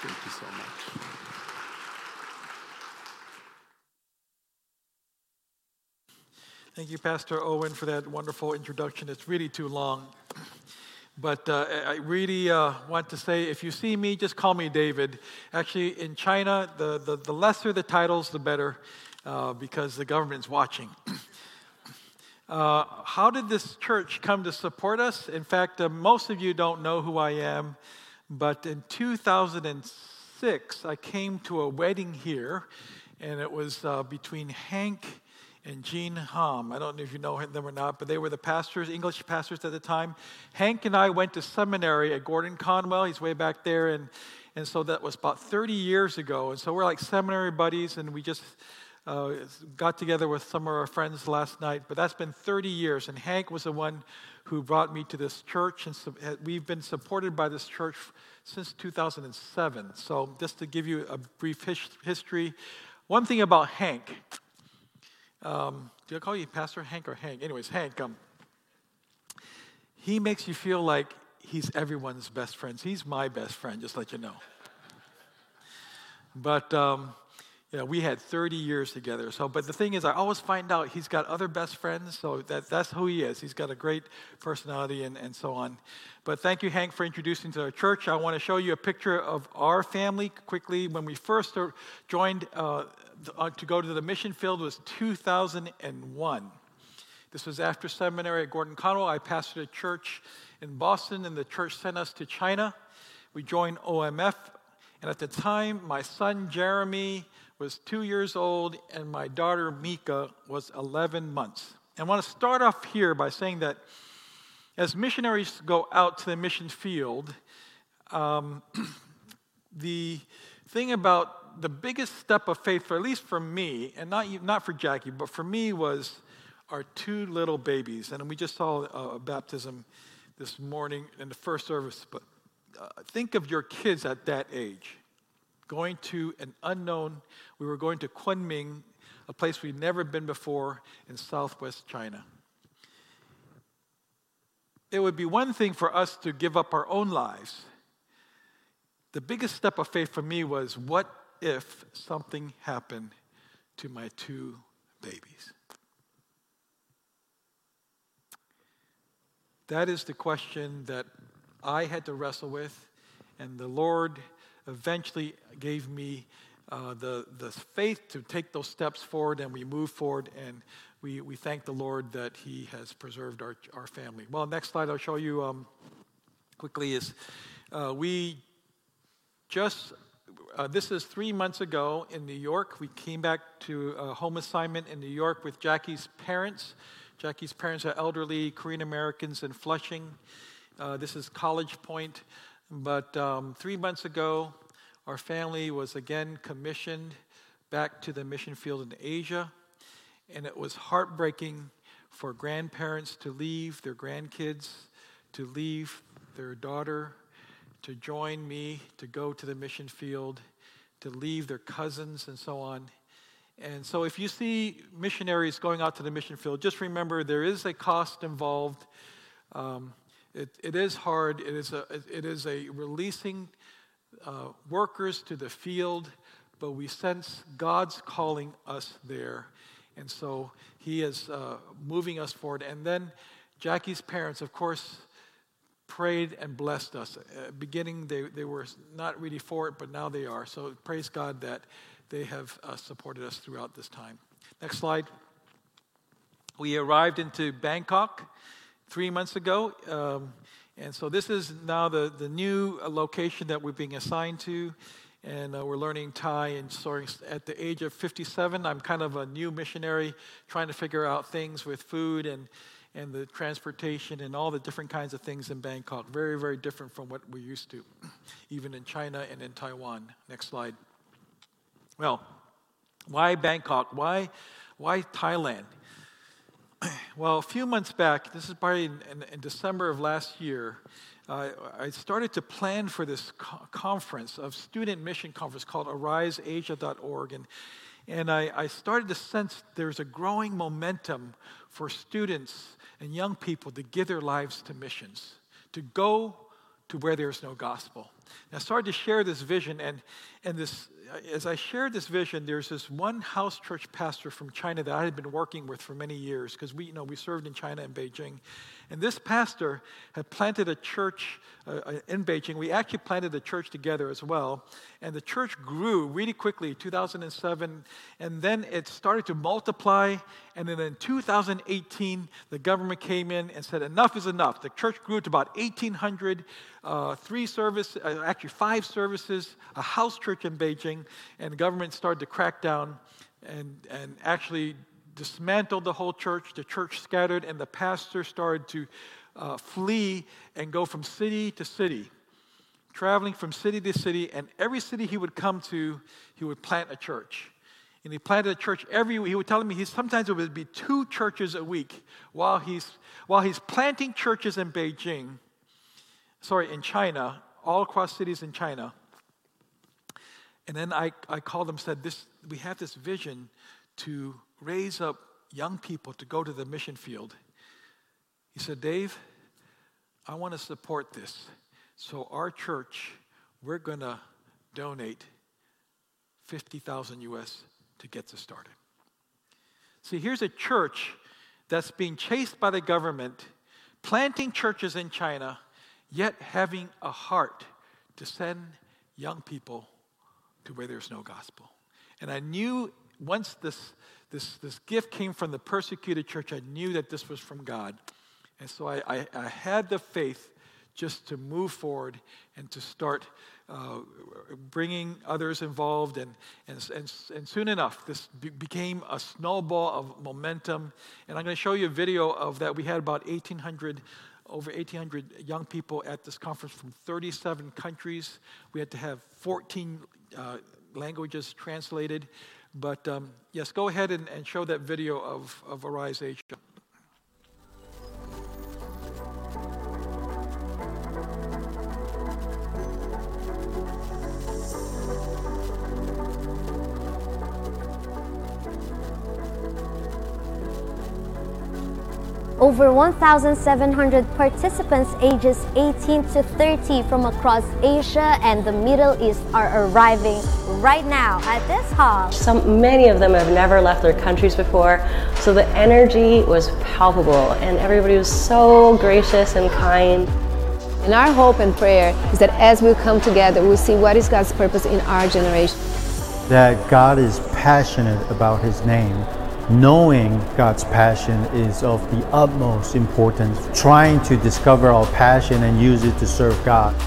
Thank you so much. Thank you, Pastor Owen, for that wonderful introduction. It's really too long. But uh, I really uh, want to say if you see me, just call me David. Actually, in China, the, the, the lesser the titles, the better, uh, because the government's watching. Uh, how did this church come to support us? In fact, uh, most of you don't know who I am, but in 2006, I came to a wedding here, and it was uh, between Hank and Jean Hom. I don't know if you know them or not, but they were the pastors, English pastors at the time. Hank and I went to seminary at Gordon Conwell. He's way back there, and, and so that was about 30 years ago. And so we're like seminary buddies, and we just uh, got together with some of our friends last night. But that's been 30 years, and Hank was the one who brought me to this church, and we've been supported by this church since 2007. So just to give you a brief his- history, one thing about Hank. Um, do I call you Pastor Hank or Hank? Anyways, Hank, um, he makes you feel like he's everyone's best friend. He's my best friend, just let you know. But um, know, we had 30 years together. So, but the thing is, I always find out he's got other best friends. So that, that's who he is. He's got a great personality and, and so on. But thank you, Hank, for introducing to our church. I want to show you a picture of our family quickly. When we first joined uh, uh, to go to the mission field was 2001. This was after seminary at Gordon Conwell. I pastored a church in Boston, and the church sent us to China. We joined OMF, and at the time, my son Jeremy was two years old, and my daughter Mika was 11 months. And I want to start off here by saying that as missionaries go out to the mission field, um, the thing about the biggest step of faith, for at least for me, and not, not for Jackie, but for me, was our two little babies. And we just saw a baptism this morning in the first service. But uh, think of your kids at that age going to an unknown, we were going to Kunming, a place we'd never been before in southwest China. It would be one thing for us to give up our own lives. The biggest step of faith for me was what if something happened to my two babies? That is the question that I had to wrestle with, and the Lord eventually gave me uh, the, the faith to take those steps forward, and we move forward, and we, we thank the Lord that He has preserved our, our family. Well, next slide I'll show you um, quickly is uh, we just, uh, this is three months ago in New York. We came back to a home assignment in New York with Jackie's parents. Jackie's parents are elderly Korean Americans in Flushing. Uh, this is College Point. But um, three months ago, our family was again commissioned back to the mission field in Asia. And it was heartbreaking for grandparents to leave their grandkids, to leave their daughter, to join me, to go to the mission field, to leave their cousins, and so on. And so, if you see missionaries going out to the mission field, just remember there is a cost involved. Um, it, it is hard. It is a, it is a releasing uh, workers to the field, but we sense God's calling us there. And so He is uh, moving us forward. And then Jackie's parents, of course, prayed and blessed us. Beginning, they, they were not really for it, but now they are. So praise God that they have uh, supported us throughout this time. Next slide. We arrived into Bangkok three months ago. Um, and so this is now the, the new location that we're being assigned to. And uh, we're learning Thai. And so at the age of 57, I'm kind of a new missionary trying to figure out things with food and, and the transportation and all the different kinds of things in Bangkok. Very, very different from what we're used to, even in China and in Taiwan. Next slide. Well, why Bangkok? Why, why Thailand? well, a few months back, this is probably in, in, in December of last year, uh, I started to plan for this co- conference of student mission conference called AriseAsia.org. And, and I, I started to sense there's a growing momentum for students and young people to give their lives to missions, to go to where there's no gospel. I started to share this vision, and, and this, as I shared this vision, there's this one house church pastor from China that I had been working with for many years because we, you know, we served in China and Beijing. And this pastor had planted a church uh, uh in Beijing. We actually planted a church together as well. And the church grew really quickly, 2007. And then it started to multiply. And then in 2018, the government came in and said, enough is enough. The church grew to about 1,800, uh, three services, uh, actually five services, a house church in Beijing. And the government started to crack down and, and actually dismantled the whole church. The church scattered, and the pastor started to uh, flee and go from city to city, traveling from city to city. And every city he would come to, he would plant a church. And he planted a church every He would tell me he sometimes it would be two churches a week while he's while he's planting churches in Beijing, sorry, in China, all across cities in China. And then I, I called him said, this, we have this vision to raise up young people to go to the mission field. He said, Dave, I want to support this. So, our church, we're going to donate 50,000 US to get this started. See, here's a church that's being chased by the government, planting churches in China, yet having a heart to send young people to where there's no gospel. And I knew once this this, this gift came from the persecuted church. I knew that this was from God. And so I, I, I had the faith just to move forward and to start uh, bringing others involved. And, and, and, and soon enough, this be- became a snowball of momentum. And I'm going to show you a video of that. We had about 1,800 over 1,800 young people at this conference from 37 countries. We had to have 14 uh, languages translated. But um, yes, go ahead and, and show that video of, of Arise Asia. Over 1,700 participants ages 18 to 30 from across Asia and the Middle East are arriving right now at this hall. Some, many of them have never left their countries before, so the energy was palpable and everybody was so gracious and kind. And our hope and prayer is that as we come together, we'll see what is God's purpose in our generation. That God is passionate about His name knowing God's passion is of the utmost importance. Trying to discover our passion and use it to serve God.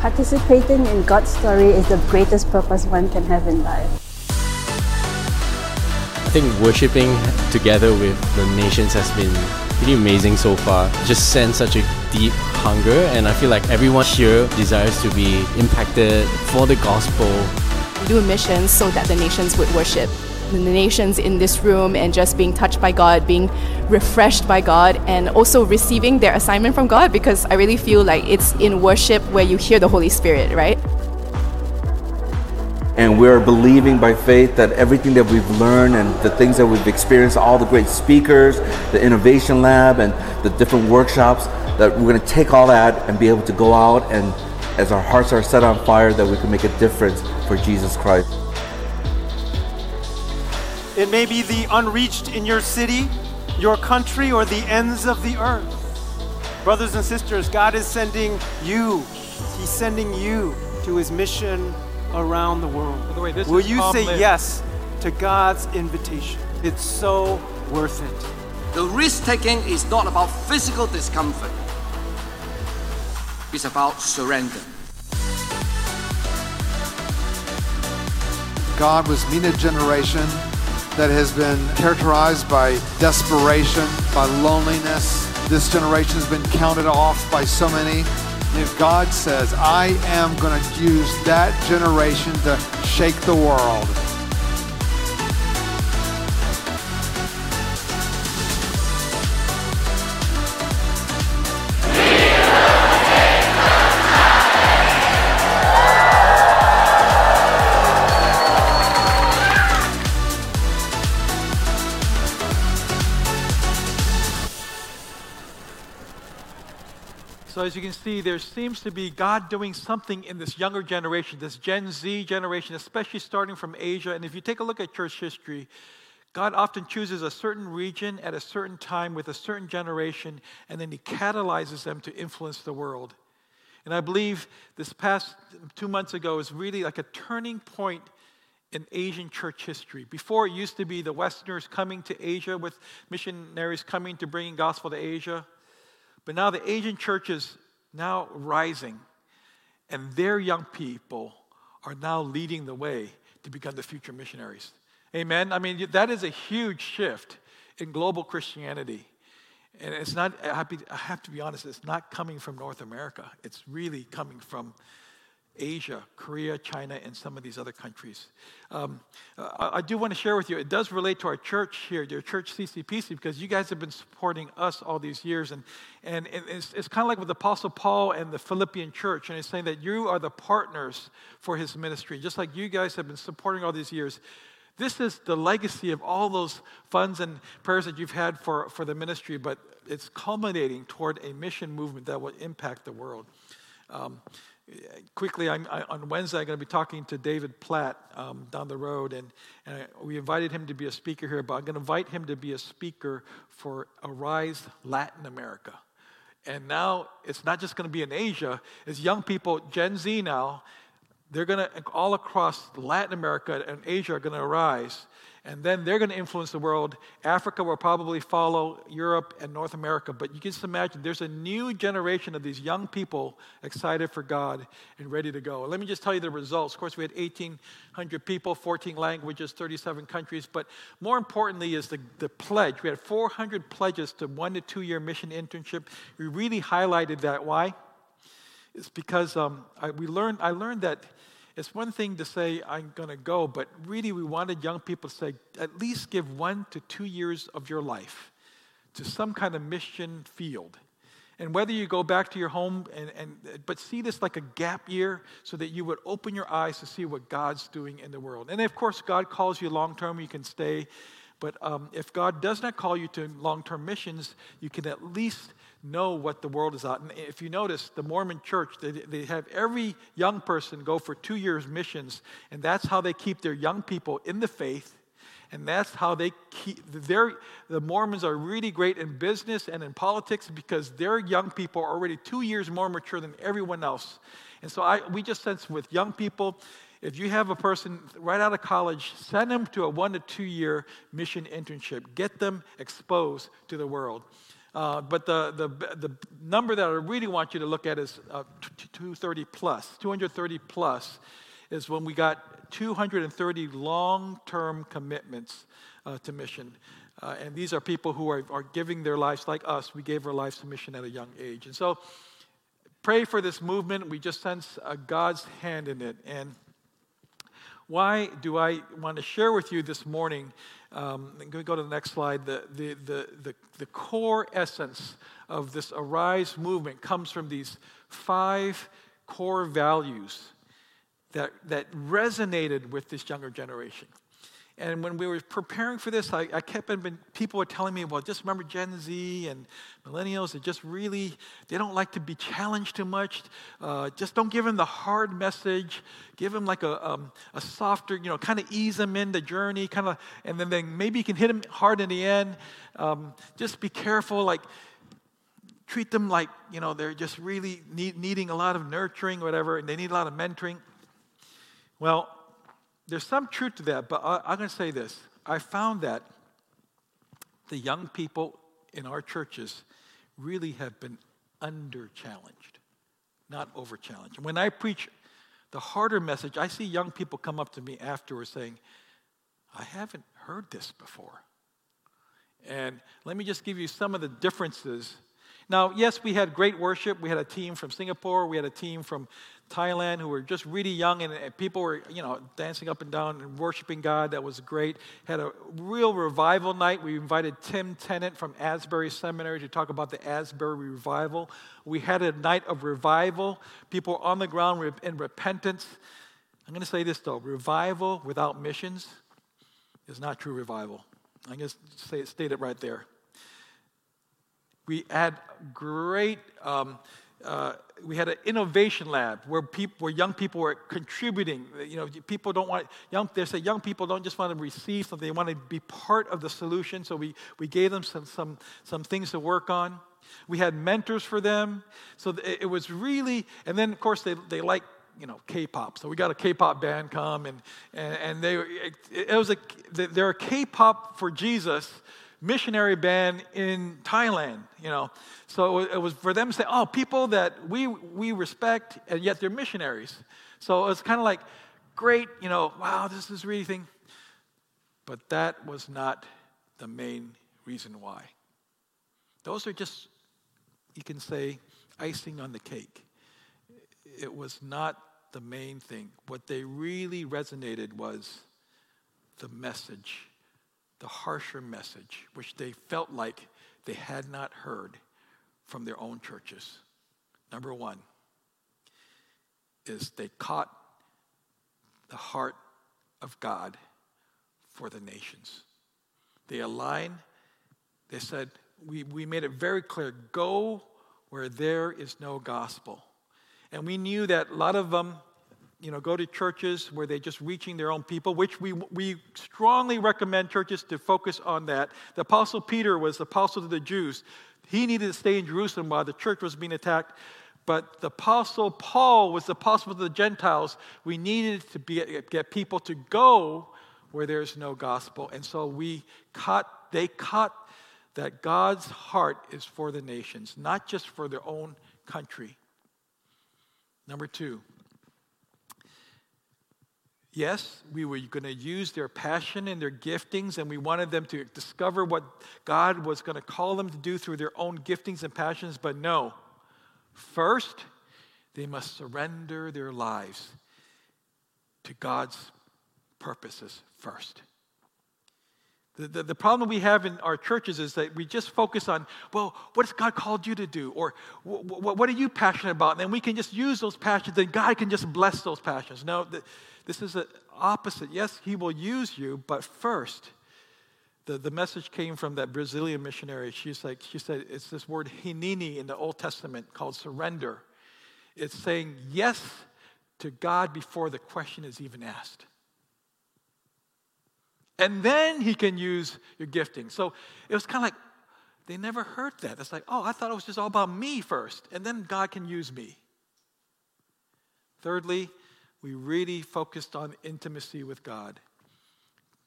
Participating in God's story is the greatest purpose one can have in life. I think worshiping together with the nations has been pretty amazing so far. Just sense such a deep hunger, and I feel like everyone here desires to be impacted for the gospel. We do missions so that the nations would worship the nations in this room and just being touched by God, being refreshed by God, and also receiving their assignment from God because I really feel like it's in worship where you hear the Holy Spirit, right? And we're believing by faith that everything that we've learned and the things that we've experienced, all the great speakers, the innovation lab, and the different workshops, that we're going to take all that and be able to go out and, as our hearts are set on fire, that we can make a difference for Jesus Christ. It may be the unreached in your city, your country, or the ends of the earth. Brothers and sisters, God is sending you, He's sending you to His mission around the world. By the way, this Will is you Tom say Lin. yes to God's invitation? It's so worth it. The risk taking is not about physical discomfort, it's about surrender. God was meeting a generation that has been characterized by desperation, by loneliness. This generation has been counted off by so many. If God says, I am going to use that generation to shake the world, as you can see, there seems to be God doing something in this younger generation, this Gen Z generation, especially starting from Asia. And if you take a look at church history, God often chooses a certain region at a certain time with a certain generation, and then He catalyzes them to influence the world. And I believe this past two months ago is really like a turning point in Asian church history. Before, it used to be the Westerners coming to Asia with missionaries coming to bring gospel to Asia. But now the Asian church is now rising, and their young people are now leading the way to become the future missionaries. Amen. I mean, that is a huge shift in global Christianity. And it's not, I have to be honest, it's not coming from North America. It's really coming from Asia, Korea, China, and some of these other countries. Um, I, I, do want to share with you, it does relate to our church here, your church CCPC, because you guys have been supporting us all these years. And, and it's, it's kind of like with Apostle Paul and the Philippian church, and he's saying that you are the partners for his ministry, just like you guys have been supporting all these years. This is the legacy of all those funds and prayers that you've had for, for the ministry, but it's culminating toward a mission movement that will impact the world. Um, quickly, I'm, I, on Wednesday, I'm going to be talking to David Platt um, down the road, and, and I, we invited him to be a speaker here, but I'm going to invite him to be a speaker for Arise Latin America. And now it's not just going to be in Asia, it's young people, Gen Z now, they're going to, all across Latin America and Asia are going to arise and then they're going to influence the world. Africa will probably follow Europe and North America. But you can just imagine there's a new generation of these young people excited for God and ready to go. Let me just tell you the results. Of course, we had 1,800 people, 14 languages, 37 countries. But more importantly, is the, the pledge. We had 400 pledges to one to two year mission internship. We really highlighted that. Why? It's because um, I, we learned, I learned that it's one thing to say, I'm going to go, but really we wanted young people to say, at least give one to two years of your life to some kind of mission field. And whether you go back to your home, and, and, but see this like a gap year so that you would open your eyes to see what God's doing in the world. And of course, God calls you long term, you can stay. But um, if God does not call you to long term missions, you can at least know what the world is out. And if you notice, the Mormon church, they, they have every young person go for two years missions, and that's how they keep their young people in the faith. And that's how they keep their, the Mormons are really great in business and in politics because their young people are already two years more mature than everyone else. And so I, we just sense with young people, if you have a person right out of college, send them to a one to two year mission internship. Get them exposed to the world. Uh, but the, the, the number that I really want you to look at is uh, 230 plus. 230 plus is when we got 230 long term commitments uh, to mission. Uh, and these are people who are, are giving their lives like us. We gave our lives to mission at a young age. And so pray for this movement. We just sense uh, God's hand in it. And why do I want to share with you this morning? Um, go, go to the next slide. The, the, the, the, the core essence of this Arise movement comes from these five core values that, that resonated with this younger generation. And when we were preparing for this, I, I kept been, people were telling me, well, just remember Gen Z and millennials, they just really, they don't like to be challenged too much. Uh, just don't give them the hard message. Give them like a, um, a softer, you know, kind of ease them in the journey, kind of, and then, then maybe you can hit them hard in the end. Um, just be careful, like, treat them like, you know, they're just really need, needing a lot of nurturing, or whatever, and they need a lot of mentoring. Well, there's some truth to that, but I, I'm going to say this. I found that the young people in our churches really have been under challenged, not over challenged. When I preach the harder message, I see young people come up to me afterwards saying, I haven't heard this before. And let me just give you some of the differences. Now, yes, we had great worship. We had a team from Singapore, we had a team from Thailand who were just really young and, people were, you know, dancing up and down and worshiping God. That was great. Had a real revival night. We invited Tim Tennent from Asbury Seminary to talk about the Asbury revival. We had a night of revival. People on the ground in repentance. I'm going to say this though revival without missions is not true revival. I'm going to say, state it right there. We had great. Um, uh, we had an innovation lab where people, where young people were contributing. You know, people don't want young. They say young people don't just want to receive something; they want to be part of the solution. So we we gave them some some some things to work on. We had mentors for them. So it, it was really, and then of course they they like you know K-pop. So we got a K-pop band come and and, and they it, it was a they're a K-pop for Jesus missionary band in Thailand, you know. So it was for them to say, oh, people that we, we respect, and yet they're missionaries. So it was kind of like, great, you know, wow, this is really thing. But that was not the main reason why. Those are just, you can say, icing on the cake. It was not the main thing. What they really resonated was the message the harsher message, which they felt like they had not heard from their own churches. Number one is they caught the heart of God for the nations. They aligned, they said, we, we made it very clear go where there is no gospel. And we knew that a lot of them you know, go to churches where they're just reaching their own people, which we, we strongly recommend churches to focus on that. The Apostle Peter was the apostle to the Jews. He needed to stay in Jerusalem while the church was being attacked. But the Apostle Paul was the apostle to the Gentiles. We needed to be, get people to go where there's no gospel. And so we caught, they caught that God's heart is for the nations, not just for their own country. Number two, Yes, we were going to use their passion and their giftings, and we wanted them to discover what God was going to call them to do through their own giftings and passions. But no, first, they must surrender their lives to God's purposes first. The, the, the, problem we have in our churches is that we just focus on, well, what has God called you to do? Or what are you passionate about? And then we can just use those passions, and God can just bless those passions. No, the, this is the opposite. Yes, he will use you, but first, the, the message came from that Brazilian missionary. She's like, she said, it's this word hineni in the Old Testament called surrender. It's saying yes to God before the question is even asked. And then he can use your gifting. So it was kind of like, they never heard that. It's like, oh, I thought it was just all about me first, and then God can use me. Thirdly, we really focused on intimacy with God.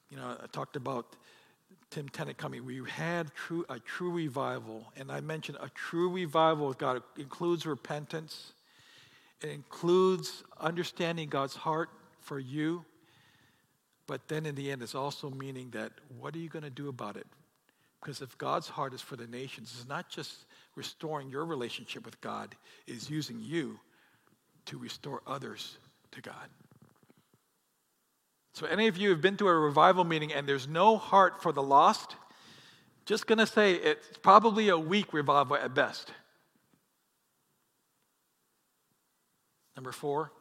You know, I talked about Tim Tennent coming. We had true, a true revival, and I mentioned a true revival with God. It includes repentance, it includes understanding God's heart for you, but then in the end, it's also meaning that what are you going to do about it? Because if God's heart is for the nations, it's not just restoring your relationship with God, it is using you to restore others to God. So, any of you have been to a revival meeting and there's no heart for the lost, just going to say it's probably a weak revival at best. Number four,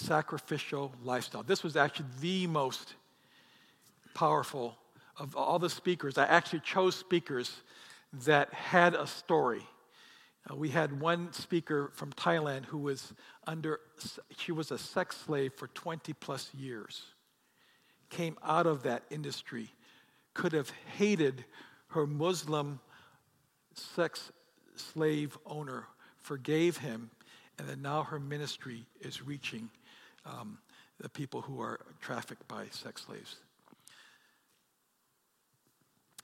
sacrificial lifestyle. This was actually the most powerful of all the speakers. I actually chose speakers that had a story. Uh, we had one speaker from Thailand who was under, she was a sex slave for 20 plus years, came out of that industry, could have hated her Muslim sex slave owner, forgave him, and then now her ministry is reaching um, the people who are trafficked by sex slaves.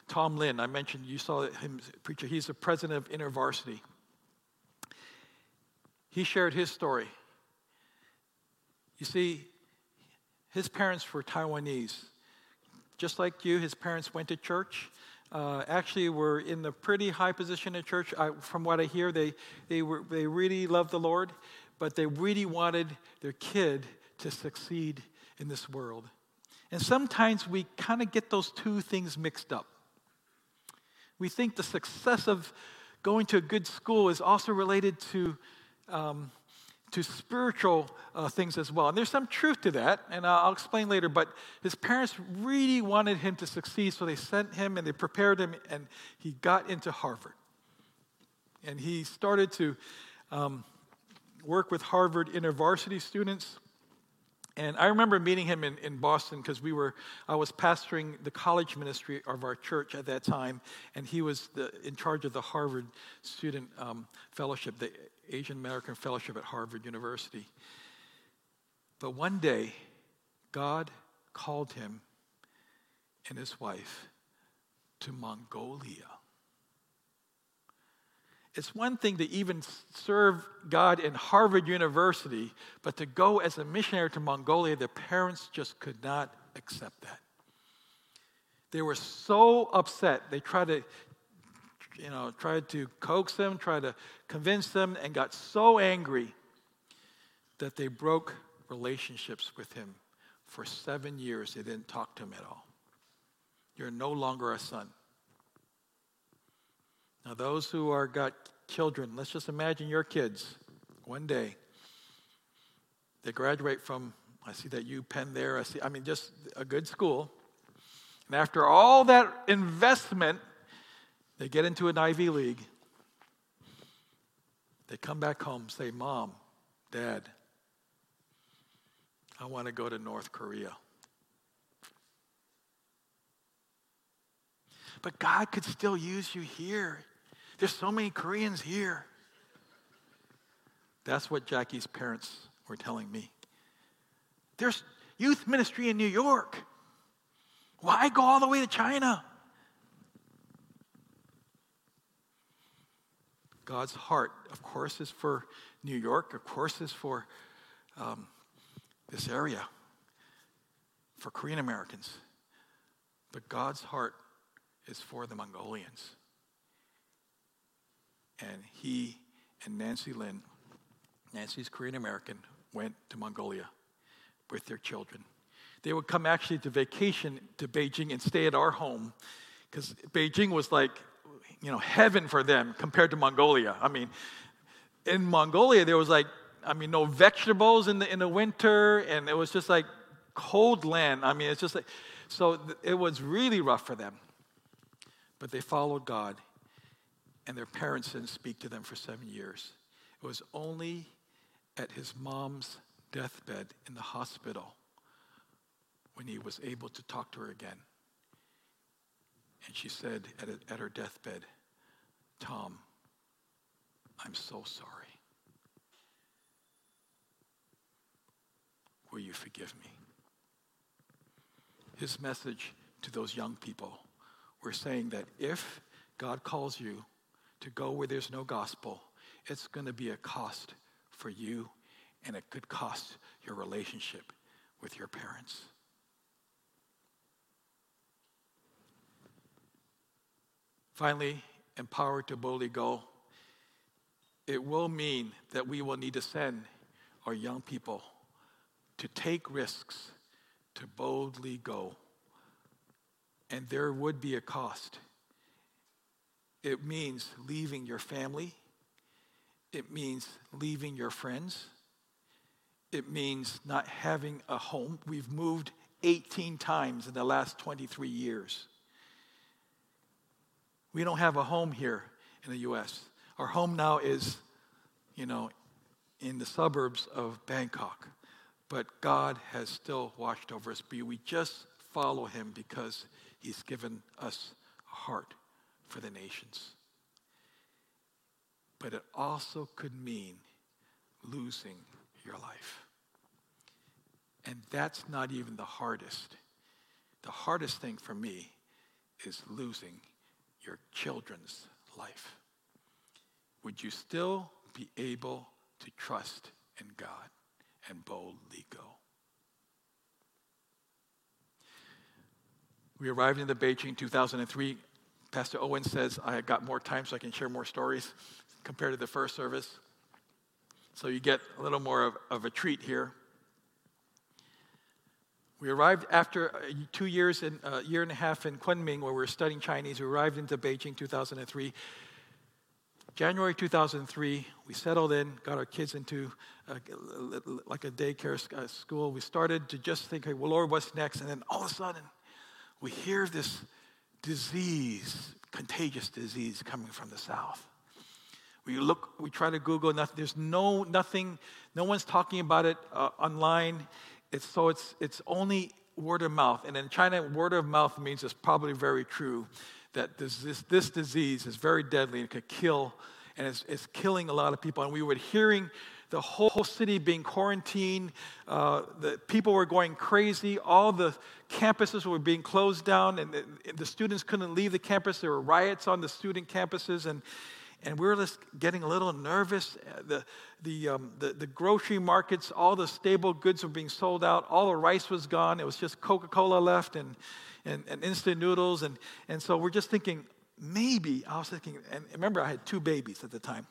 Tom Lin, I mentioned you saw him preacher. He's the president of InterVarsity. He shared his story. You see, his parents were Taiwanese. Just like you, his parents went to church. Uh, actually, were in the pretty high position at church. I, from what I hear, they, they, were, they really loved the Lord, but they really wanted their kid to succeed in this world. And sometimes we kind of get those two things mixed up. We think the success of going to a good school is also related to um, to spiritual uh, things as well. And there's some truth to that, and I'll explain later. But his parents really wanted him to succeed, so they sent him and they prepared him, and he got into Harvard. And he started to um, work with Harvard InterVarsity students. And I remember meeting him in, in Boston because we were, I was pastoring the college ministry of our church at that time, and he was the, in charge of the Harvard Student um, Fellowship, the Asian American Fellowship at Harvard University. But one day, God called him and his wife to Mongolia. It's one thing to even serve God in Harvard University, but to go as a missionary to Mongolia, the parents just could not accept that. They were so upset. They tried to, you know, tried to coax them, tried to convince them, and got so angry that they broke relationships with him. For seven years, they didn't talk to him at all. You're no longer a son. Now, those who are got children, let's just imagine your kids one day. They graduate from, I see that U Penn there, I see, I mean, just a good school. And after all that investment, they get into an Ivy League. They come back home, say, Mom, Dad, I want to go to North Korea. But God could still use you here. There's so many Koreans here. That's what Jackie's parents were telling me. There's youth ministry in New York. Why go all the way to China? God's heart, of course, is for New York, of course, is for um, this area, for Korean Americans. But God's heart is for the Mongolians. And he and Nancy Lin, Nancy's Korean American, went to Mongolia with their children. They would come actually to vacation to Beijing and stay at our home because Beijing was like, you know, heaven for them compared to Mongolia. I mean, in Mongolia, there was like, I mean, no vegetables in the, in the winter, and it was just like cold land. I mean, it's just like, so it was really rough for them. But they followed God, and their parents didn't speak to them for seven years. It was only at his mom's deathbed in the hospital when he was able to talk to her again. And she said at, at her deathbed, Tom, I'm so sorry. Will you forgive me? His message to those young people we're saying that if God calls you to go where there's no gospel, it's going to be a cost for you and it could cost your relationship with your parents. Finally, empowered to boldly go, it will mean that we will need to send our young people to take risks, to boldly go and there would be a cost. It means leaving your family, it means leaving your friends, it means not having a home. We've moved 18 times in the last 23 years. We don't have a home here in the US. Our home now is, you know, in the suburbs of Bangkok. But God has still watched over us. We just follow him because He's given us a heart for the nations. But it also could mean losing your life. And that's not even the hardest. The hardest thing for me is losing your children's life. Would you still be able to trust in God and boldly go? We arrived in the Beijing 2003. Pastor Owen says, I got more time so I can share more stories compared to the first service. So you get a little more of, of a treat here. We arrived after uh, two years and a uh, year and a half in Kunming where we were studying Chinese. We arrived into Beijing 2003. January 2003, we settled in, got our kids into a, like a daycare school. We started to just think, hey, well, Lord, what's next? And then all of a sudden, we hear this disease, contagious disease coming from the south. We look, we try to Google, nothing, there's no, nothing, no one's talking about it uh, online. It's, so it's, it's only word of mouth. And in China, word of mouth means it's probably very true that this, this, this disease is very deadly and could kill, and it's, it's killing a lot of people. And we were hearing the whole city being quarantined. Uh, the people were going crazy. All the campuses were being closed down, and the, the, students couldn't leave the campus. There were riots on the student campuses, and and we were just getting a little nervous. The the, um, the the grocery markets, all the stable goods were being sold out. All the rice was gone. It was just Coca Cola left, and and, and instant noodles, and and so we're just thinking maybe I was thinking, and remember I had two babies at the time.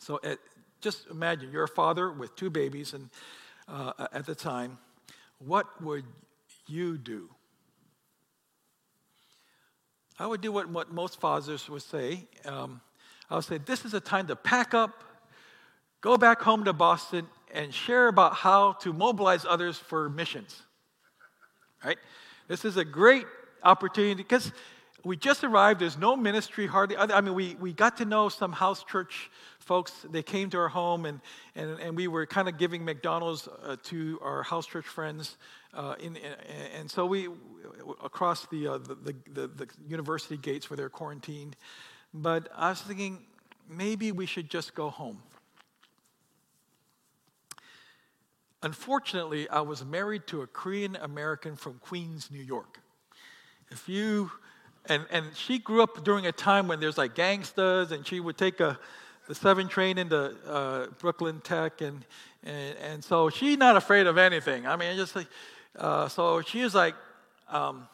So at, just imagine you're a father with two babies, and uh, at the time, what would you do? I would do what, what most fathers would say. Um, I would say, This is a time to pack up, go back home to Boston, and share about how to mobilize others for missions. Right? This is a great opportunity because we just arrived. There's no ministry hardly. I mean, we, we got to know some house church folks. They came to our home, and, and, and we were kind of giving McDonald's uh, to our house church friends. Uh, in, and so we, across the, uh, the, the, the, university gates where they're quarantined. But I was thinking, maybe we should just go home. Unfortunately, I was married to a Korean American from Queens, New York. If you and, and she grew up during a time when there's like gangsters, and she would take a, the 7 train into uh, Brooklyn Tech, and, and, and so she's not afraid of anything. I mean, just like, uh, so she is like, um,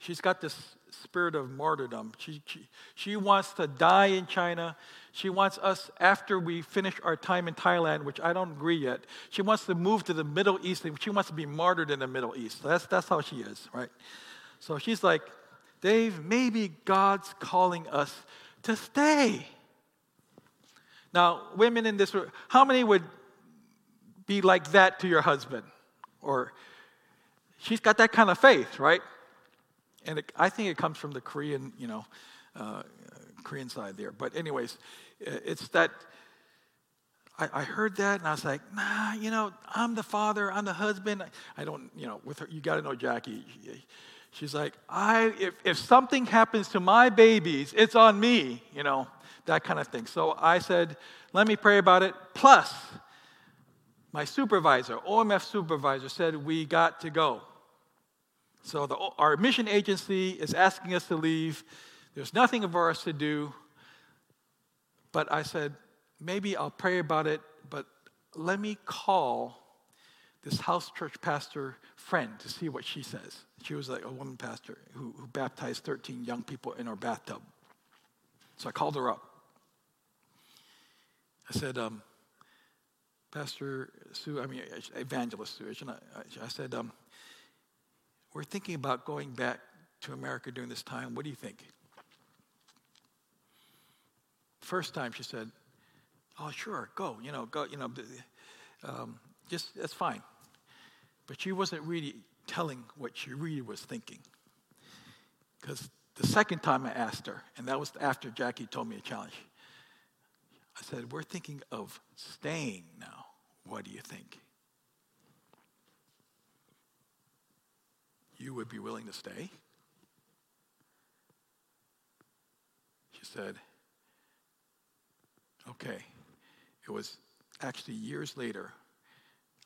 she's got this spirit of martyrdom. She, she, she wants to die in China. She wants us, after we finish our time in Thailand, which I don't agree yet, she wants to move to the Middle East. and She wants to be martyred in the Middle East. That's, that's how she is, right? So she's like, Dave, maybe God's calling us to stay. Now, women in this room, how many would be like that to your husband? Or she's got that kind of faith, right? And it, I think it comes from the Korean, you know, uh, Korean side there. But anyways, it's that I, I, heard that and I was like, nah, you know, I'm the father, I'm the husband. I don't, you know, with her, you got to know Jackie. She's like, I, if, if something happens to my babies, it's on me, you know, that kind of thing. So I said, let me pray about it. Plus, my supervisor, OMF supervisor, said, we got to go. So the, our mission agency is asking us to leave. There's nothing of ours to do. But I said, maybe I'll pray about it, but let me call this house church pastor friend to see what she says. She was like a woman pastor who, who baptized 13 young people in her bathtub. So I called her up. I said, um, Pastor Sue, I mean, Evangelist Sue, I, I said, um, we're thinking about going back to America during this time. What do you think? First time she said, Oh, sure, go, you know, go, you know, um, just, that's fine. But she wasn't really telling what she really was thinking. Because the second time I asked her, and that was after Jackie told me a challenge, I said, We're thinking of staying now. What do you think? You would be willing to stay? She said, Okay. It was actually years later,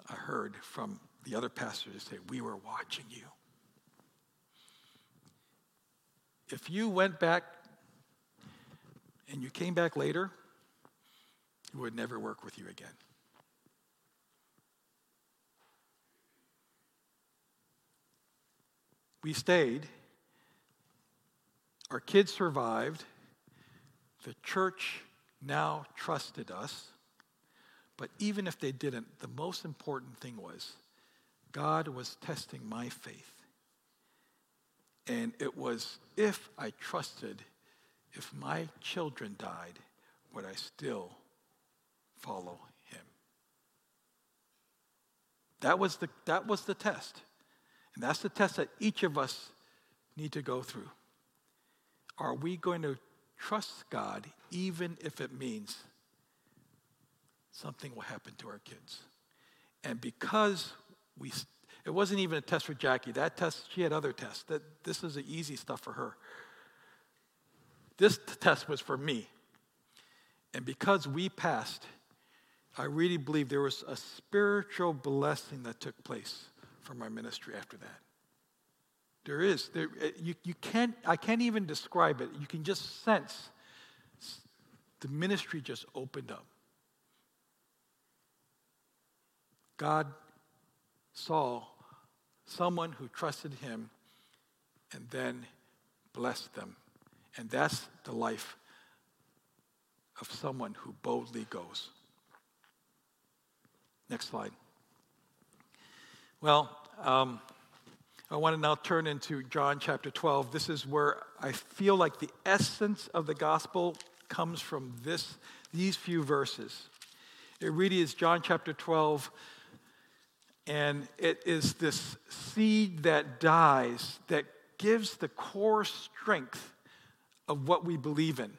I heard from the other pastors say, We were watching you. If you went back and you came back later, would never work with you again. We stayed. Our kids survived. The church now trusted us. But even if they didn't, the most important thing was God was testing my faith. And it was if I trusted, if my children died, would I still follow him? That was the, that was the test. And that's the test that each of us need to go through. Are we going to trust God even if it means something will happen to our kids. And because we, it wasn't even a test for Jackie. That test, she had other tests. That this is the easy stuff for her. This test was for me. And because we passed, I really believe there was a spiritual blessing that took place from our ministry after that. There is. There, eh, you, you can't, I can't even describe it. You can just sense the ministry just opened up. God saw someone who trusted him and then blessed them. And that's the life of someone who boldly goes. Next slide. Well, um, I want to now turn into John chapter 12. This is where I feel like the essence of the gospel comes from this, these few verses. It really is John chapter 12, and it is this seed that dies that gives the core strength of what we believe in.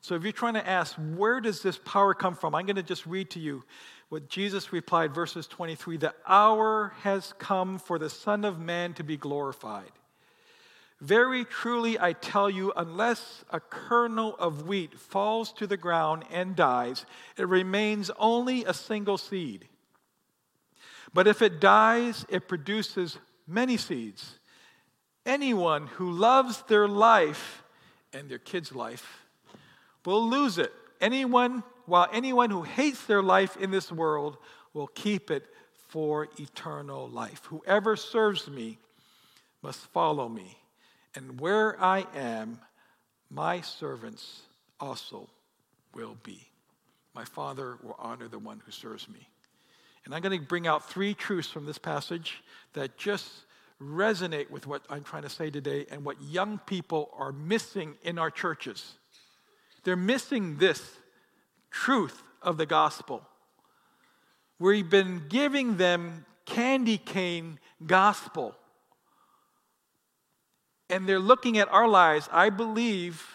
So if you're trying to ask, where does this power come from? I'm going to just read to you what Jesus replied, verses 23 The hour has come for the Son of Man to be glorified. Very truly, I tell you, unless a kernel of wheat falls to the ground and dies, it remains only a single seed. But if it dies, it produces many seeds. Anyone who loves their life and their kid's life will lose it. Anyone, while anyone who hates their life in this world will keep it for eternal life. Whoever serves me must follow me and where I am, my servants also will be. My Father will honor the one who serves me. And I'm going to bring out three truths from this passage that just resonate with what I'm trying to say today and what young people are missing in our churches. They're missing this truth of the gospel. We've been giving them candy cane gospel and they're looking at our lives, I believe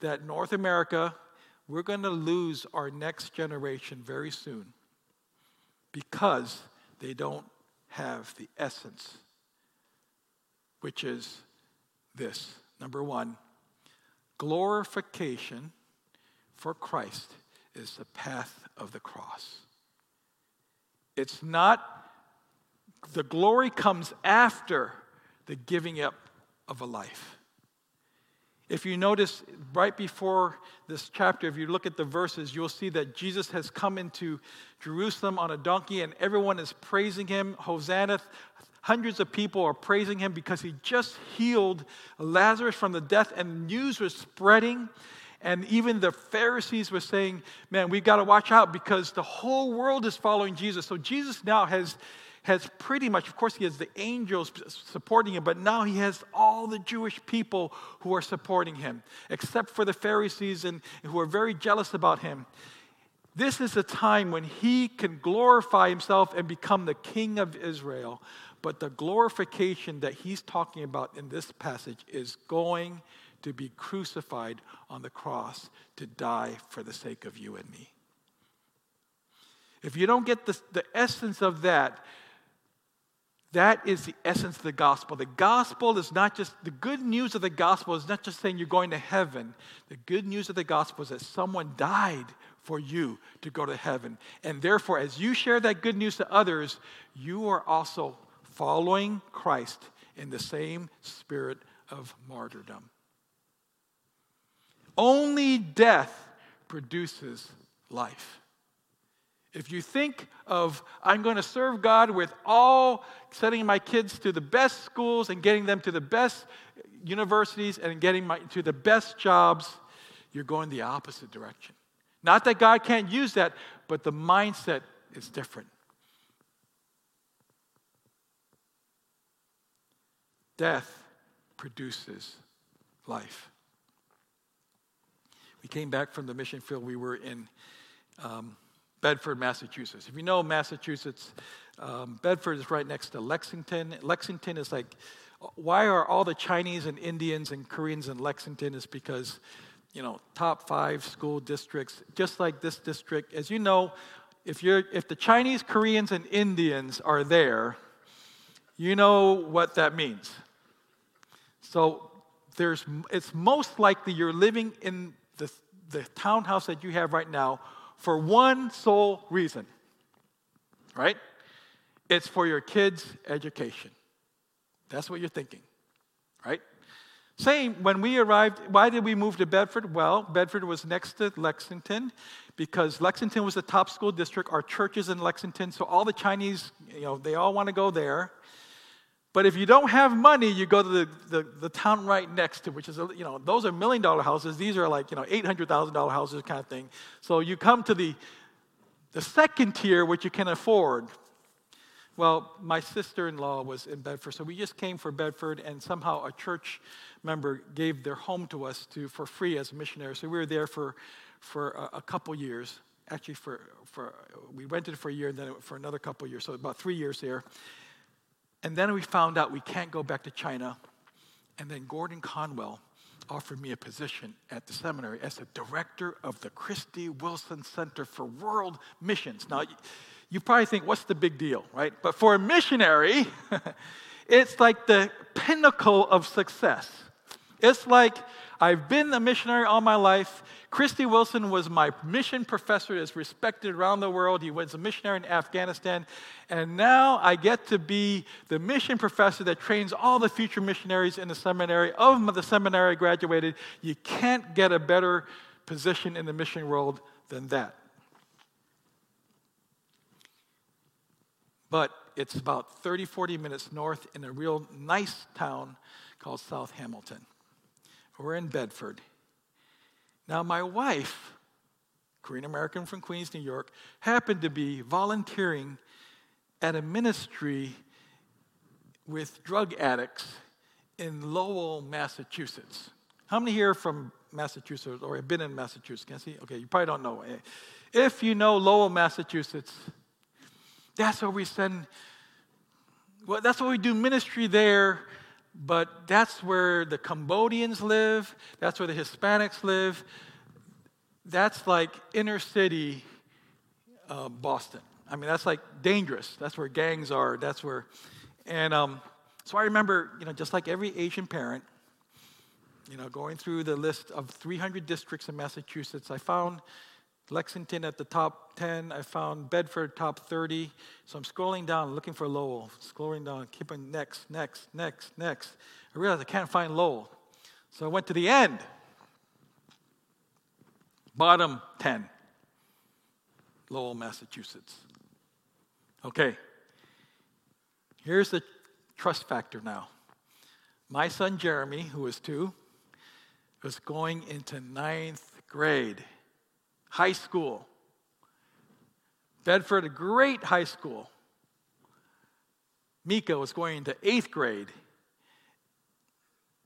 that North America, we're going to lose our next generation very soon because they don't have the essence, which is this. Number one, glorification for Christ is the path of the cross. It's not, the glory comes after the giving up of a life. If you notice right before this chapter, if you look at the verses, you'll see that Jesus has come into Jerusalem on a donkey and everyone is praising him. Hosanna. Hundreds of people are praising him because he just healed Lazarus from the death, and news was spreading. And even the Pharisees were saying, Man, we've got to watch out because the whole world is following Jesus. So Jesus now has has pretty much, of course, he has the angels supporting him, but now he has all the Jewish people who are supporting him, except for the Pharisees and who are very jealous about him. This is a time when he can glorify himself and become the king of Israel. But the glorification that he's talking about in this passage is going to be crucified on the cross to die for the sake of you and me. If you don't get the, the essence of that, that is the essence of the gospel. The gospel is not just, the good news of the gospel is not just saying you're going to heaven. The good news of the gospel is that someone died for you to go to heaven. And therefore, as you share that good news to others, you are also following Christ in the same spirit of martyrdom. Only death produces life. If you think of, I'm going to serve God with all sending my kids to the best schools and getting them to the best universities and getting my, to the best jobs, you're going the opposite direction. Not that God can't use that, but the mindset is different. Death produces life. We came back from the mission field we were in. Um, Bedford, Massachusetts. If you know Massachusetts, um, Bedford is right next to Lexington. Lexington is like, why are all the Chinese and Indians and Koreans in Lexington? Is because, you know, top five school districts, just like this district. As you know, if you're if the Chinese, Koreans, and Indians are there, you know what that means. So there's, it's most likely you're living in the, townhouse that you have right now for one sole reason, right? It's for your kids' education. That's what you're thinking, right? Same, when we arrived, why did we move to Bedford? Well, Bedford was next to Lexington because Lexington was the top school district. Our church is in Lexington, so all the Chinese, you know, they all want to go there. But if you don't have money, you go to the, the, the town right next to, which is, you know, those are million dollar houses. These are like, you know, $800,000 houses kind of thing. So you come to the, the second tier, which you can afford. Well, my sister in law was in Bedford, so we just came for Bedford, and somehow a church member gave their home to us to, for free as a missionary. So we were there for, for a, a couple years. Actually, for, for, we rented for a year and then for another couple years, so about three years there. And then we found out we can't go back to China. And then Gordon Conwell offered me a position at the seminary as the director of the Christy Wilson Center for World Missions. Now, you probably think, what's the big deal, right? But for a missionary, it's like the pinnacle of success. It's like I've been a missionary all my life. Christy Wilson was my mission professor, is respected around the world. He was a missionary in Afghanistan. And now I get to be the mission professor that trains all the future missionaries in the seminary. Of the seminary I graduated, you can't get a better position in the mission world than that. But it's about 30, 40 minutes north in a real nice town called South Hamilton. We're in Bedford. Now, my wife, Korean American from Queens, New York, happened to be volunteering at a ministry with drug addicts in Lowell, Massachusetts. How many here from Massachusetts or have been in Massachusetts? Can I see? Okay, you probably don't know. If you know Lowell, Massachusetts, that's where we send, well, that's where we do ministry there but that's where the Cambodians live, that's where the Hispanics live. That's like inner city uh, Boston. I mean, that's like dangerous. That's where gangs are. That's where, and um, so I remember, you know, just like every Asian parent, you know, going through the list of 300 districts in Massachusetts, I found Lexington at the top 10. I found Bedford top 30. So I'm scrolling down, looking for Lowell. Scrolling down, keeping next, next, next, next. I realized I can't find Lowell. So I went to the end. Bottom 10. Lowell, Massachusetts. Okay. Here's the trust factor now. My son Jeremy, who is two, was going into ninth grade high school. Bedford, a great high school. Mika was going into eighth grade.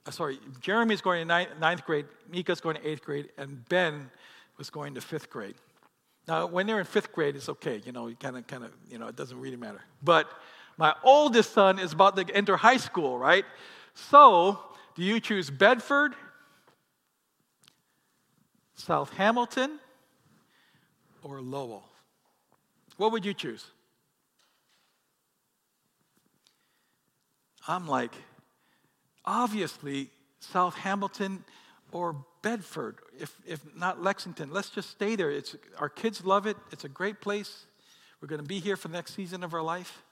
Uh, sorry, Jeremy's going to ninth, ninth grade, Mika's going to eighth grade, and Ben was going to fifth grade. Now, when they're in fifth grade, it's okay, you know, kind of, kind of, you know, it doesn't really matter. But my oldest son is about to enter high school, right? So, do you choose Bedford, South Hamilton, or Lowell? What would you choose? I'm like, obviously, South Hamilton or Bedford, if, if not Lexington. Let's just stay there. It's, our kids love it, it's a great place. We're going to be here for the next season of our life.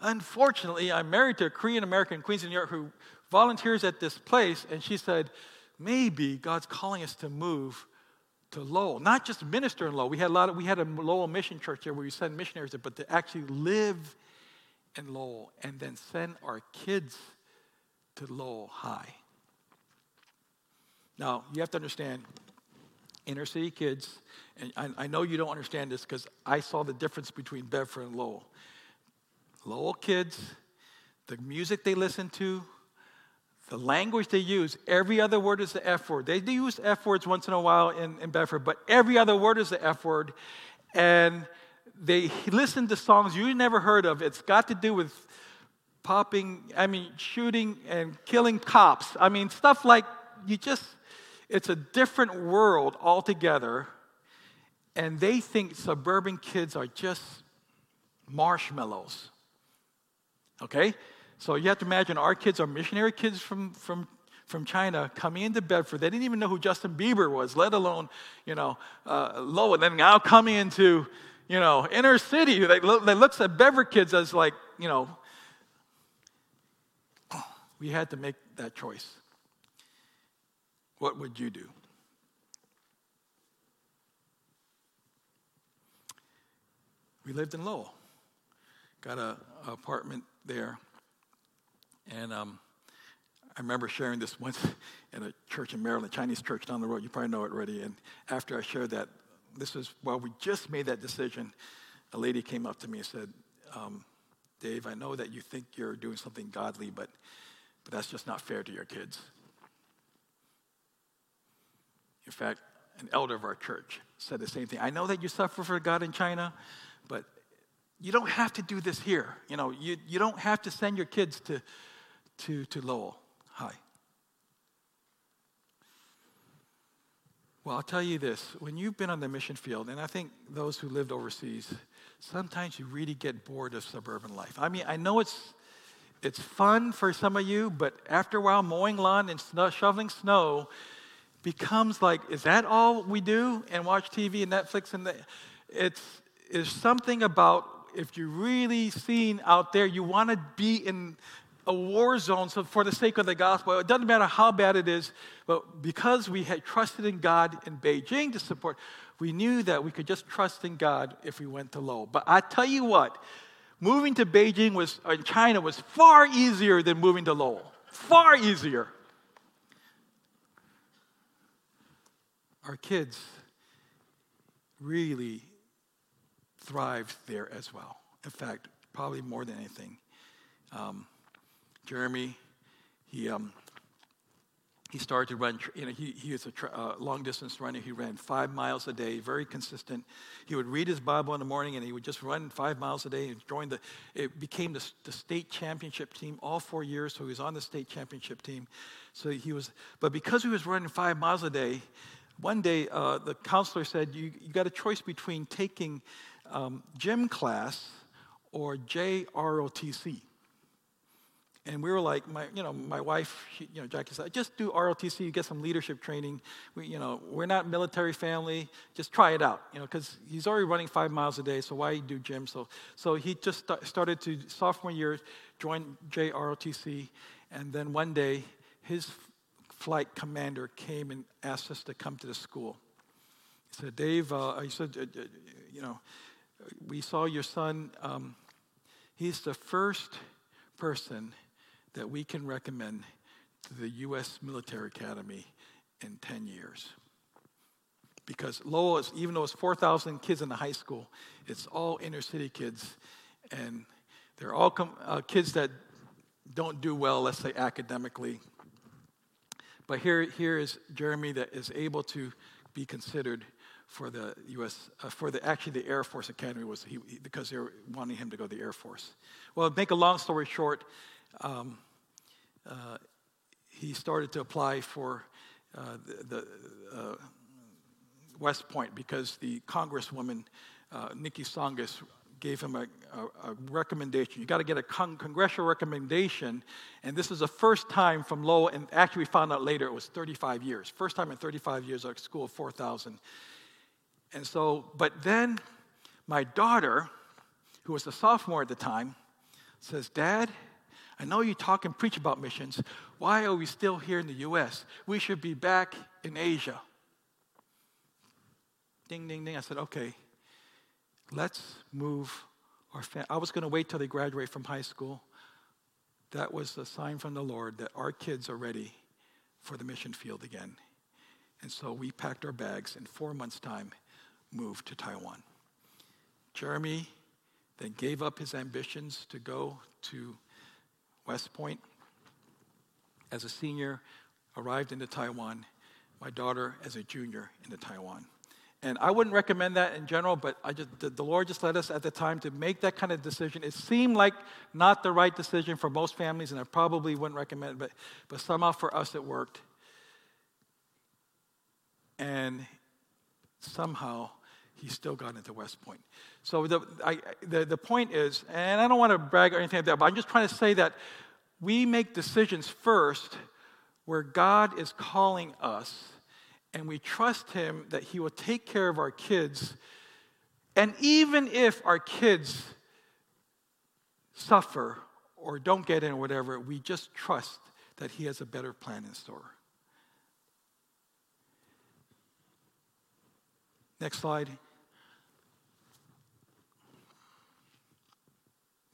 Unfortunately, I'm married to a Korean American in Queens New York who volunteers at this place, and she said, maybe God's calling us to move to Lowell, not just minister in Lowell. We had a lot of, we had a Lowell mission church there where we send missionaries there, but to actually live in Lowell and then send our kids to Lowell High. Now, you have to understand, inner city kids, and I, I know you don't understand this because I saw the difference between Bedford and Lowell. Lowell kids, the music they listen to, the language they use, every other word is the F word. They do use F words once in a while in, in Bedford, but every other word is the F word. And they listen to songs you never heard of. It's got to do with popping, I mean, shooting and killing cops. I mean, stuff like you just, it's a different world altogether. And they think suburban kids are just marshmallows. Okay? So you have to imagine our kids are missionary kids from, from, from China coming into Bedford. They didn't even know who Justin Bieber was, let alone, you know, uh, Lowell. And then now coming into, you know, inner city, they, look, they looks at Bedford kids as like, you know, we had to make that choice. What would you do? We lived in Lowell, got an apartment there. And um, I remember sharing this once in a church in Maryland, Chinese church down the road. You probably know it already. And after I shared that, this was while we just made that decision, a lady came up to me and said, um, Dave, I know that you think you're doing something godly, but, but that's just not fair to your kids. In fact, an elder of our church said the same thing. I know that you suffer for God in China, but you don't have to do this here. You know, you, you don't have to send your kids to, to, to Lowell High. Well, I'll tell you this when you've been on the mission field, and I think those who lived overseas, sometimes you really get bored of suburban life. I mean, I know it's, it's fun for some of you, but after a while, mowing lawn and snow, shoveling snow becomes like, is that all we do? And watch TV and Netflix? And the, it's, it's something about if you're really seen out there, you want to be in a war zone so for the sake of the gospel. It doesn't matter how bad it is, but because we had trusted in God in Beijing to support, we knew that we could just trust in God if we went to Lowell. But I tell you what, moving to Beijing was in China was far easier than moving to Lowell. Far easier. Our kids really thrived there as well. In fact, probably more than anything. Um, Jeremy, he, um, he started to run, you know, he, he was a uh, long distance runner. He ran five miles a day, very consistent. He would read his Bible in the morning and he would just run five miles a day and join the, it became the, the state championship team all four years. So he was on the state championship team. So he was, but because he was running five miles a day, one day uh, the counselor said, you, you got a choice between taking um, gym class or JROTC. And we were like, my, you know, my wife, she, you know, Jackie said, just do ROTC, you get some leadership training. We, you know, we're not military family, just try it out, you know, because he's already running five miles a day, so why do gym? So, so he just started to, sophomore year, join JROTC, and then one day, his flight commander came and asked us to come to the school. He said, Dave, uh, said, uh, uh you know, we saw your son. Um, he's the first person that we can recommend to the U.S. Military Academy in 10 years. Because Lowell is, even though it's 4,000 kids in the high school, it's all inner city kids. And they're all com- uh, kids that don't do well, let's say academically. But here, here is Jeremy that is able to be considered for the U.S. Uh, for the actually the Air Force Academy was he, because they were wanting him to go to the Air Force. Well, make a long story short, um, uh, he started to apply for uh, the, the uh, West Point because the Congresswoman uh, Niki Tsongas gave him a, a, a recommendation. You got to get a con- congressional recommendation, and this is the first time from Lowell, and actually we found out later it was 35 years. First time in 35 years, at a school of 4,000 and so, but then my daughter, who was a sophomore at the time, says, Dad, I know you talk and preach about missions. Why are we still here in the U.S.? We should be back in Asia. Ding, ding, ding. I said, okay, let's move our family. I was going to wait till they graduate from high school. That was a sign from the Lord that our kids are ready for the mission field again. And so we packed our bags in four months' time moved to Taiwan. Jeremy then gave up his ambitions to go to West Point. as a senior, arrived into Taiwan. My daughter as a junior into Taiwan. And I wouldn't recommend that in general, but I just, the, Lord just led us at the time to make that kind of decision. It seemed like not the right decision for most families, and I probably wouldn't recommend it, but, but somehow for us it worked. And somehow he still got into West Point. So the, I, the, the point is, and I don't want to brag or anything like that, but I'm just trying to say that we make decisions first where God is calling us and we trust Him that He will take care of our kids. And even if our kids suffer or don't get in or whatever, we just trust that He has a better plan in store. Next slide.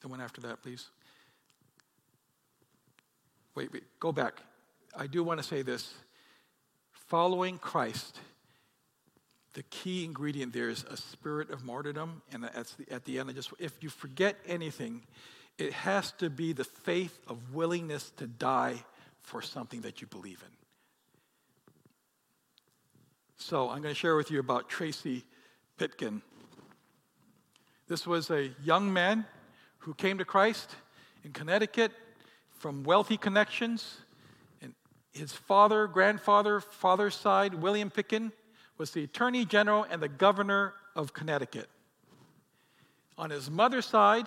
The one after that, please. Wait, wait, go back. I do want to say this. Following Christ, the key ingredient there is a spirit of martyrdom. And at the, at the end, I just, if you forget anything, it has to be the faith of willingness to die for something that you believe in. So I'm going to share with you about Tracy Pitkin. This was a young man who came to Christ in Connecticut from wealthy connections. And his father, grandfather, father's side, William Pitkin, was the Attorney General and the Governor of Connecticut. On his mother's side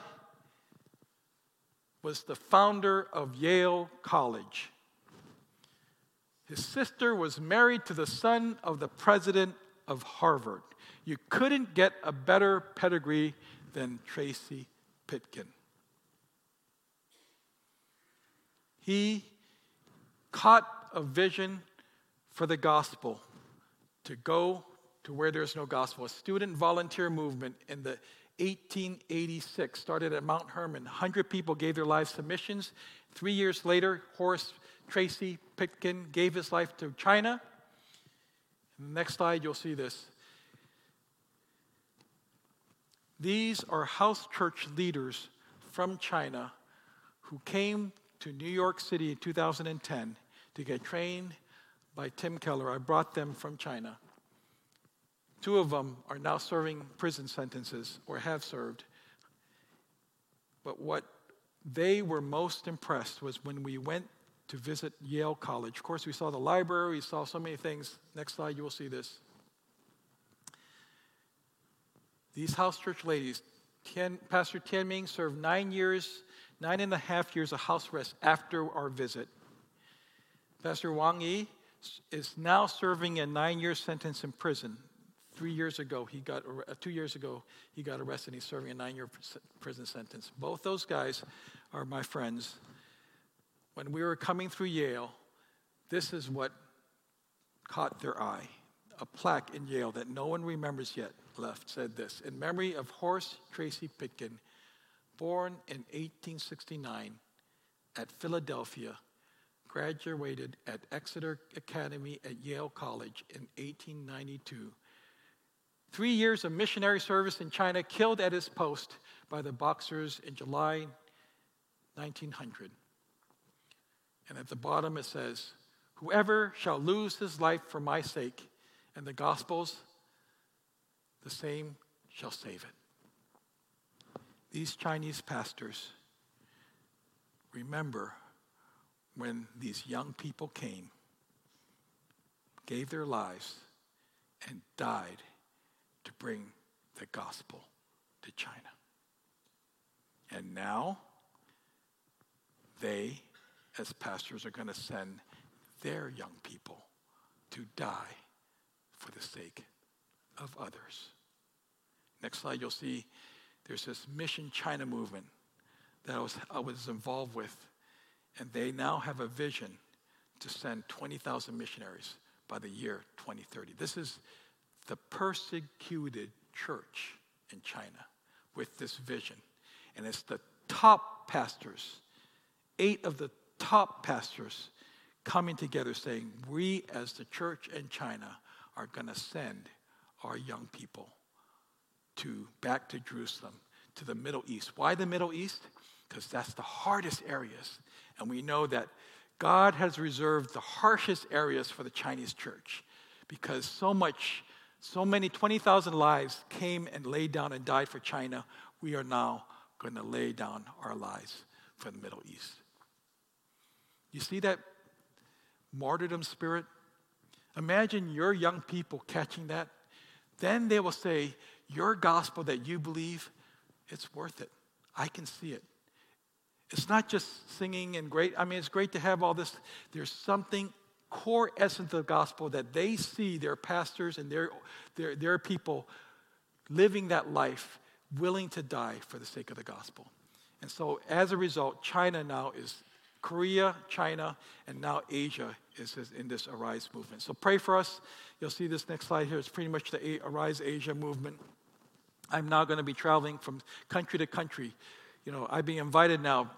was the founder of Yale College. His sister was married to the son of the president of Harvard. You couldn't get a better pedigree than Tracy Pitkin. He caught a vision for the gospel to go to where there's no gospel. A student volunteer movement in the 1886 started at Mount Hermon. 100 people gave their lives to missions. Three years later, Horace Tracy Pitkin gave his life to China. Next slide, you'll see this. These are house church leaders from China who came to New York City in 2010 to get trained by Tim Keller. I brought them from China. Two of them are now serving prison sentences or have served. But what they were most impressed was when we went to visit Yale College. Of course, we saw the library, we saw so many things. Next slide, you will see this. These house church ladies, Tian, Pastor Tian Ming served nine years nine and a half years of house arrest after our visit. Pastor Wang Yi is now serving a nine year sentence in prison. Three years ago, he got, uh, two years ago, he got arrested. He's serving a nine year prison sentence. Both those guys are my friends. When we were coming through Yale, this is what caught their eye. A plaque in Yale that no one remembers yet left said this In memory of Horace Tracy Pitkin, born in 1869 at Philadelphia, graduated at Exeter Academy at Yale College in 1892. Three years of missionary service in China, killed at his post by the Boxers in July 1900. And at the bottom it says, Whoever shall lose his life for my sake and the Gospels, the same shall save it these Chinese pastors remember when these young people came, gave their lives, and died to bring the gospel to China. And now, they, as pastors, are going to send their young people to die for the sake of others. Next slide, you'll see there's this Mission China movement that I was, I was involved with, and they now have a vision to send 20,000 missionaries by the year 2030. This is the persecuted church in China with this vision. And it's the top pastors, eight of the top pastors coming together saying, We as the church in China are going to send our young people to back to Jerusalem, to the Middle East. Why the Middle East? Because that's the hardest areas. And we know that God has reserved the harshest areas for the Chinese church because so much, so many 20,000 lives came and laid down and died for China. We are now going to lay down our lives for the Middle East. You see that martyrdom spirit? Imagine your young people catching that. Then they will say, Your gospel that you believe, it's worth it. I can see it. It's not just singing and great. I mean, it's great to have all this. There's something core essence of the gospel that they see their pastors and their, their, their people living that life, willing to die for the sake of the gospel. And so, as a result, China now is Korea, China, and now Asia is, in this Arise movement. So pray for us. You'll see this next slide here. It's pretty much the Arise Asia movement. I'm now going to be traveling from country to country. You know, I've been invited now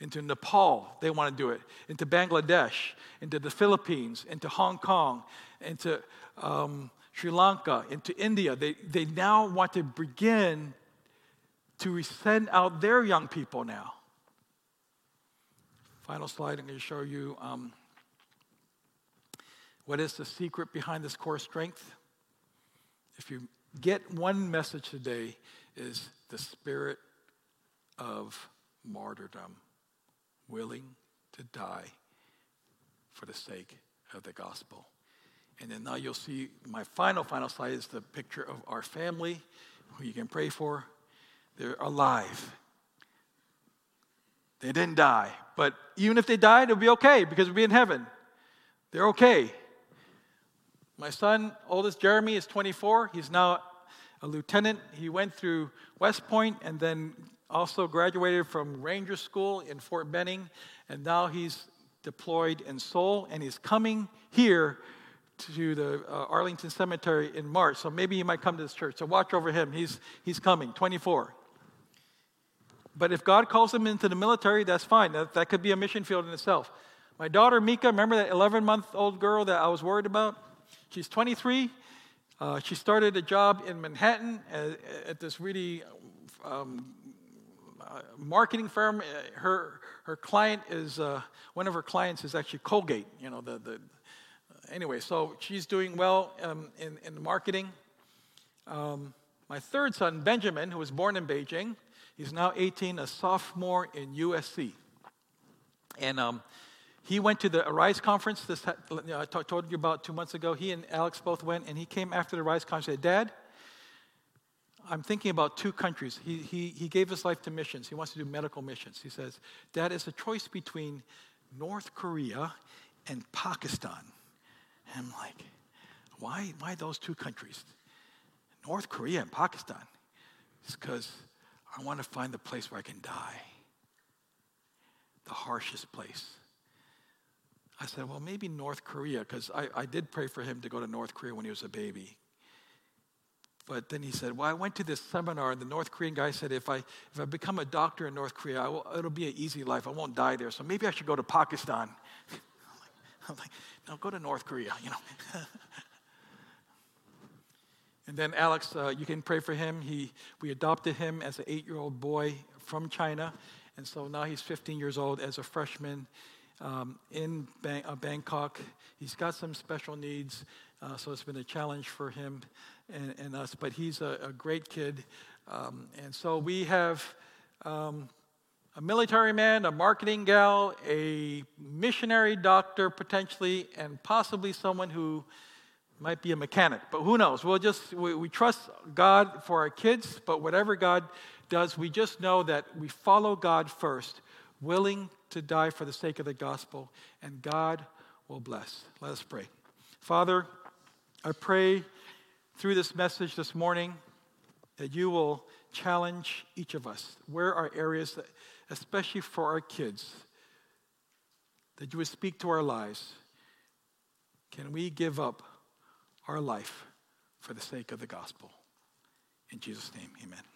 into Nepal, they want to do it, into Bangladesh, into the Philippines, into Hong Kong, into um, Sri Lanka, into India. They, they now want to begin to send out their young people now. Final slide, I'm going to show you um, what is the secret behind this core strength. If you get one message today, is the spirit of martyrdom, willing to die for the sake of the gospel. And then now you'll see my final, final slide is the picture of our family, who you can pray for. They're alive. They didn't die. But even if they died, it'll be okay because we'll be in heaven. They're okay. My son, oldest Jeremy, is 24. He's now a lieutenant. He went through West Point and then also graduated from Ranger School in Fort Benning. And now he's deployed in Seoul and he's coming here to the uh, Arlington Cemetery in March. So maybe he might come to this church. So watch over him. He's, he's coming, 24. But if God calls him into the military, that's fine. That, that could be a mission field in itself. My daughter, Mika, remember that 11 month old girl that I was worried about? She's 23. Uh, she started a job in Manhattan at, at this really um, uh, marketing firm. Uh, her, her client is, uh, one of her clients is actually Colgate, you know, the, the anyway, so she's doing well um, in, in marketing. Um, my third son, Benjamin, who was born in Beijing, he's now 18, a sophomore in USC. And um, he went to the Arise conference. This you know, I t- told you about two months ago. He and Alex both went, and he came after the Arise conference and said, Dad, I'm thinking about two countries. He, he, he gave his life to missions. He wants to do medical missions. He says, Dad, it's a choice between North Korea and Pakistan. And I'm like, why, why those two countries? North Korea and Pakistan. It's because I want to find the place where I can die, the harshest place. I said, well, maybe North Korea, because I, I did pray for him to go to North Korea when he was a baby. But then he said, well, I went to this seminar, and the North Korean guy said, if I, if I become a doctor in North Korea, will, it'll be an easy life. I won't die there. So maybe I should go to Pakistan. I'm, like, I'm like, no, go to North Korea, you know. and then Alex, uh, you can pray for him. He, we adopted him as an eight-year-old boy from China. And so now he's 15 years old as a freshman um, in Bang- uh, Bangkok. He's got some special needs, uh, so it's been a challenge for him and, and us, but he's a, a great kid. Um, and so we have um, a military man, a marketing gal, a missionary doctor potentially, and possibly someone who might be a mechanic, but who knows? We'll just, we, we trust God for our kids, but whatever God does, we just know that we follow God first, willing to die for the sake of the gospel, and God will bless. Let us pray. Father, I pray through this message this morning that you will challenge each of us. Where are areas, that, especially for our kids, that you would speak to our lives? Can we give up our life for the sake of the gospel? In Jesus' name, amen.